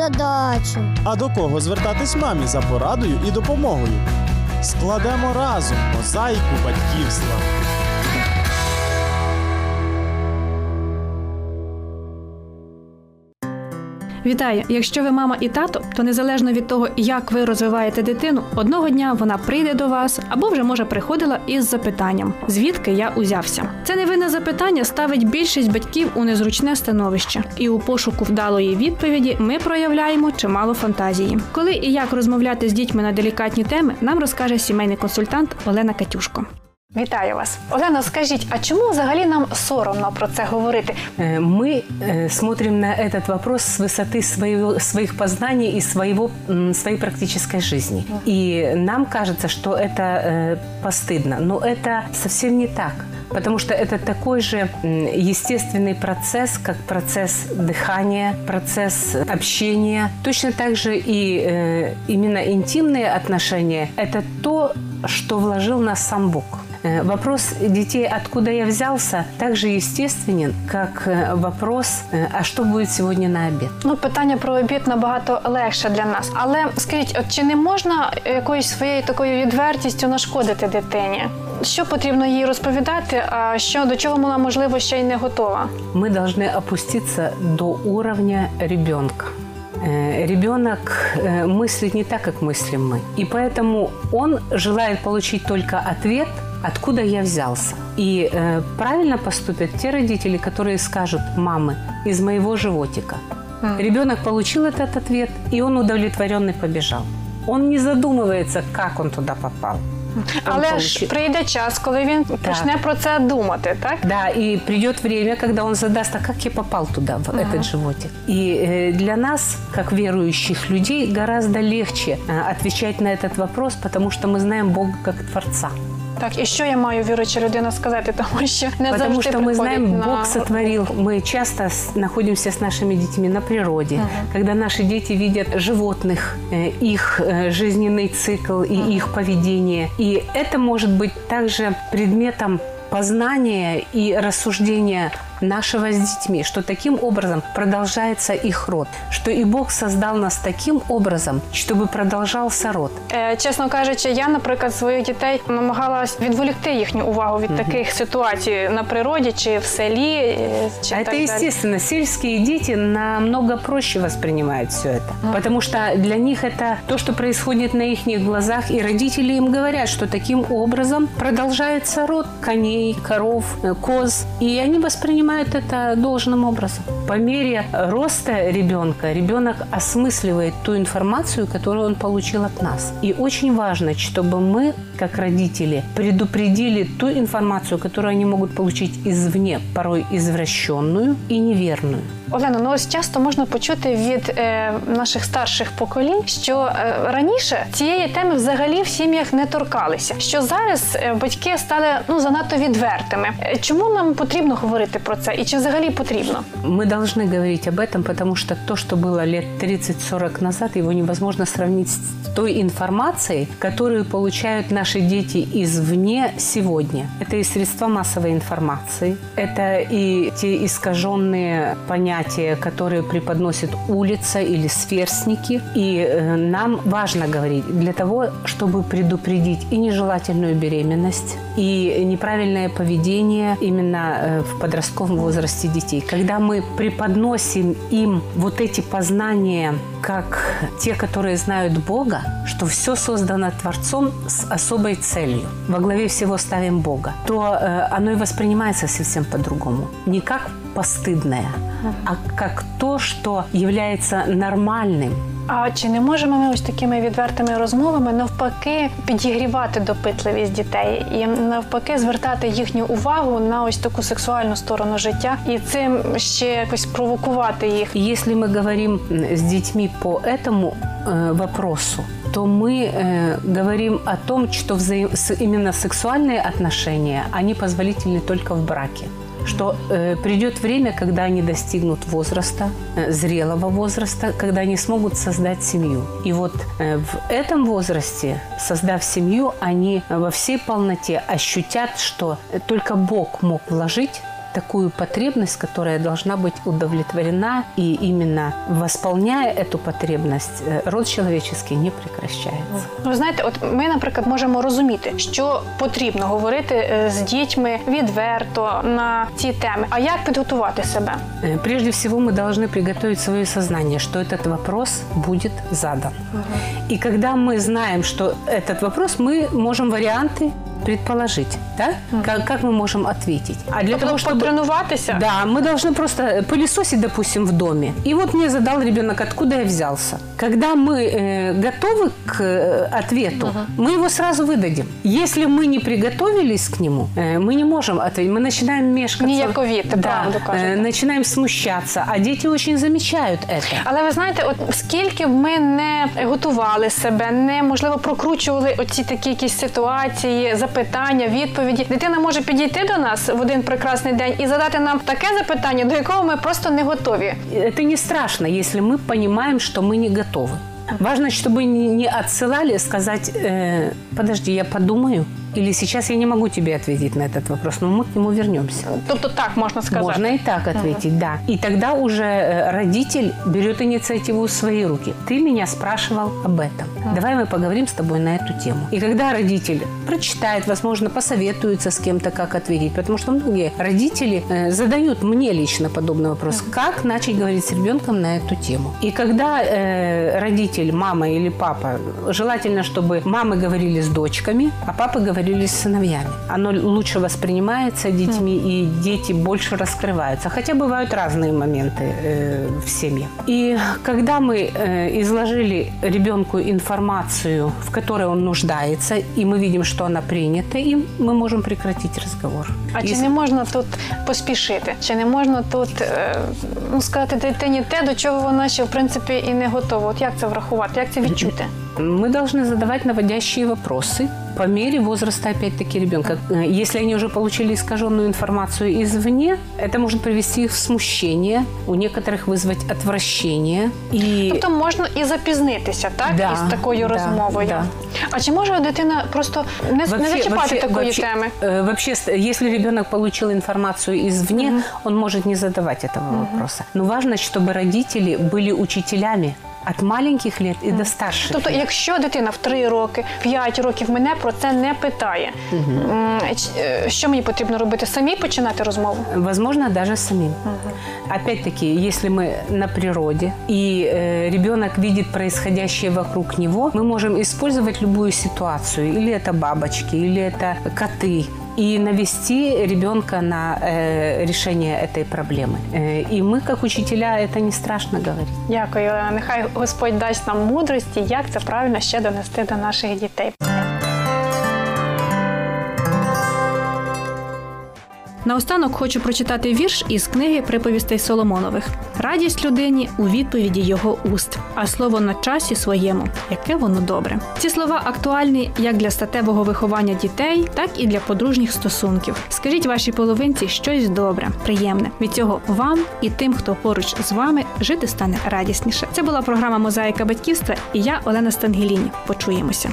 задачі. А до кого звертатись мамі за порадою і допомогою? Складемо разом мозаїку батьківства. Вітаю! Якщо ви мама і тато, то незалежно від того, як ви розвиваєте дитину, одного дня вона прийде до вас або вже може приходила із запитанням, звідки я узявся. Це невинне запитання ставить більшість батьків у незручне становище, і у пошуку вдалої відповіді ми проявляємо чимало фантазії. Коли і як розмовляти з дітьми на делікатні теми, нам розкаже сімейний консультант Олена Катюшко. Вітаю вас, Олена. Скажіть, а чому взагалі нам соромно про це говорити? Э, Мы э, смотрим на этот вопрос с высоты своего, своих познаний и своего, м, своей практической жизни. И нам кажется, что это э, постыдно, но это совсем не так. Потому что это такой же м, естественный процесс, как процесс дыхания, процесс общения. Точно так же и э, именно интимные отношения – это то, что вложил в нас сам Бог. Э, Вопрос детей, откуда я взялся, так же естественен, как э, вопрос, э, а что будет сегодня на обед. Ну, питання про обід набагато легше для нас. Але скажіть, от чи не можна якоюсь своєю такою відвертістю нашкодити дитині? Що потрібно їй розповідати, а що до чого вона можливо ще й не готова? Мы должны опуститься до уровня ребенка. Э, Ребенок э, мыслит не так, как мыслим мы. И поэтому он желает получить только ответ, откуда я взялся. И э, правильно поступят те родители, которые скажут, мамы, из моего животика. Ребенок получил этот ответ, и он удовлетворенный побежал. Он не задумывается, как он туда попал. Он Але ж получи- прийде час, коли він почне про це думати, так? Да, и придет время, когда он задаст, а как я попал туда, в этот животик. И э, для нас, как верующих людей, гораздо легче э, отвечать на этот вопрос, потому что мы знаем Бога как Творца. Так, і що я маю віруюча людина сказати, тому що не Потому завжди что мы знаем, на... Бог сотворил. Мы часто с- находимся с нашими детьми на природе, когда наши дети видят животных, э, их э, жизненный цикл и их поведение. И это может быть также предметом познания и рассуждения нашего с детьми, что таким образом продолжается их род, что и Бог создал нас таким образом, чтобы продолжался род. Е, Чесно кажучи, я, наприклад, своїх дітей намагалась відволікти їхню увагу від таких ситуацій на природі чи в селі. е, Чи А так это далі. естественно. Сельские дети намного проще воспринимают все это. Потому что для них это то, что происходит на их глазах, и родители им говорят, что таким образом продолжается род коней, коров, э, коз. И они воспринимают это должным образом. По мере роста ребенка, ребенок осмысливает ту информацию, которую он получил от нас. И очень важно, чтобы мы, как родители, предупредили ту информацию, которую они могут получить извне, порой извращенную и неверную. Олена, ну ось часто можна почути від е, наших старших поколінь, що е, раніше цієї теми взагалі в сім'ях не торкалися. Що зараз е, батьки стали ну занадто відвертими. Е, Чому нам потрібно говорити про це, і чи взагалі потрібно? Мы должны говорить об этом, потому что то, что было лет 30-40 назад, его невозможно сравнить с той информацией, которую получают наши дети извне сегодня. Это и средства массовой информации, это и те искаженные понятия, которые преподносит улица или сверстники. И э, нам важно говорить для того, чтобы предупредить и нежелательную беременность, и неправильное поведение именно э, в подростковом возрасте детей. Когда мы преподносим им вот эти познания как те, которые знают Бога, что все создано Творцом с особой целью. Во главе всего ставим Бога. То э, оно и воспринимается совсем по-другому. Не как постыдное, а как то, что является нормальным. А чи не можемо ми ось такими відвертими розмовами навпаки підігрівати допитливість дітей і навпаки звертати їхню увагу на ось таку сексуальну сторону життя і цим ще якось провокувати їх? И Если мы говорим м, с детьми по этому э, вопросу, то мы э, говорим о том, что взаим- с- именно сексуальные отношения, они позволительны только в браке. Что э, придет время, когда они достигнут возраста, э, зрелого возраста, когда они смогут создать семью. И вот э, в этом возрасте, создав семью, они во всей полноте ощутят, что э, только Бог мог вложить такую потребность, которая должна быть удовлетворена, и именно восполняя эту потребность, э, род человеческий не прекращается. Ви знаєте, от ми, наприклад, можемо розуміти, що потрібно говорити е, з дітьми відверто на ці теми. А як підготувати себе? Э, Прежде всего мы должны приготовить свое сознание, что этот вопрос будет задан. И когда мы знаем, что этот вопрос, мы можем варианты предположить, да? Как, как мы можем ответить? А для Тобто того, чтобы... потренуватися? Да, мы должны просто пылесосить, допустим, в доме. И вот мне задал ребенок, откуда я взялся. Когда мы э, готовы к э, ответу, мы его сразу выдадим. Если мы не приготовились к нему, э, мы не можем ответить. Мы начинаем мешкаться. Ніяковіти, да, правду кажете. э, начинаем смущаться, а дети очень замечают это. Але ви знаєте, от скільки б ми не готували себе, не можливо прокручували оці такі якісь ситуації, запитання, відповіді. Дитина може підійти до нас в один прекрасний день і задати нам таке запитання, до якого ми просто не готові. Это не страшно, если мы понимаем, что мы не готовы. Важно, чтобы не не отсылали сказать, э, подожди, я подумаю, Или сейчас я не могу тебе ответить на этот вопрос, но мы к нему вернемся. Тобто так можна сказати. Можно и так ответить, да. И тогда уже э, родитель берет инициативу в свои руки. Ты меня спрашивал об этом. Давай мы поговорим с тобой на эту тему. И когда родитель прочитает, возможно, посоветуется с кем-то, как ответить, потому что многие родители э, задают мне лично подобный вопрос, как начать говорить с ребенком на эту тему. И когда э, родитель, мама или папа, желательно, чтобы мамы говорили с дочками, а папы говорили с сыновьями. Оно лучше воспринимается детьми, и дети больше раскрываются. Хотя бывают разные моменты э, в семье. И когда мы э, изложили ребенку информацию, в которой он нуждается, и мы видим, что она принята им, мы можем прекратить разговор. А чи Если- не можна тут поспішити? Чи не можна тут е, ну, сказати дитині те, до чого вона ще в принципі і не готова? От як це врахувати? Як це відчути? Мы должны задавать наводящие вопросы по мере возраста, опять-таки, ребенка. Э, Если они уже получили искаженную информацию извне, это может привести их в смущение, у некоторых вызвать отвращение. И Тобто можна і запізнитися, так? Да, із такою да, розмовою. да. А чи може дитина просто не, не зачіпати такої вообще, теми? э, вообще, с- если ребенок получил информацию извне, он может не задавать этого вопроса. Но важно, чтобы родители были учителями от маленьких лет и до старших. Тобто, лет. якщо дитина в 3 роки, 5 років мене про це не питає, м, ч- е, що мені потрібно робити? Самі починати розмову? Возможно, даже самим. Опять-таки, если мы на природе и э, ребенок видит происходящее вокруг него, мы можем использовать любую ситуацию. Или это бабочки, или это коты. И навести ребенка на э, решение этой проблемы. Э, и мы, как учителя, это не страшно говорить. Дякую, Олена. Нехай Господь дасть нам мудрості, як це правильно ще донести до наших дітей. Наостанок хочу прочитати вірш із книги приповістей Соломонових. Радість людині у відповіді його уст, а слово на часі своєму, яке воно добре. Ці слова актуальні як для статевого виховання дітей, так і для подружніх стосунків. Скажіть вашій половинці щось добре, приємне. Від цього вам і тим, хто поруч з вами жити стане радісніше. Це була програма Мозаїка батьківства і я Олена Стангеліні. Почуємося.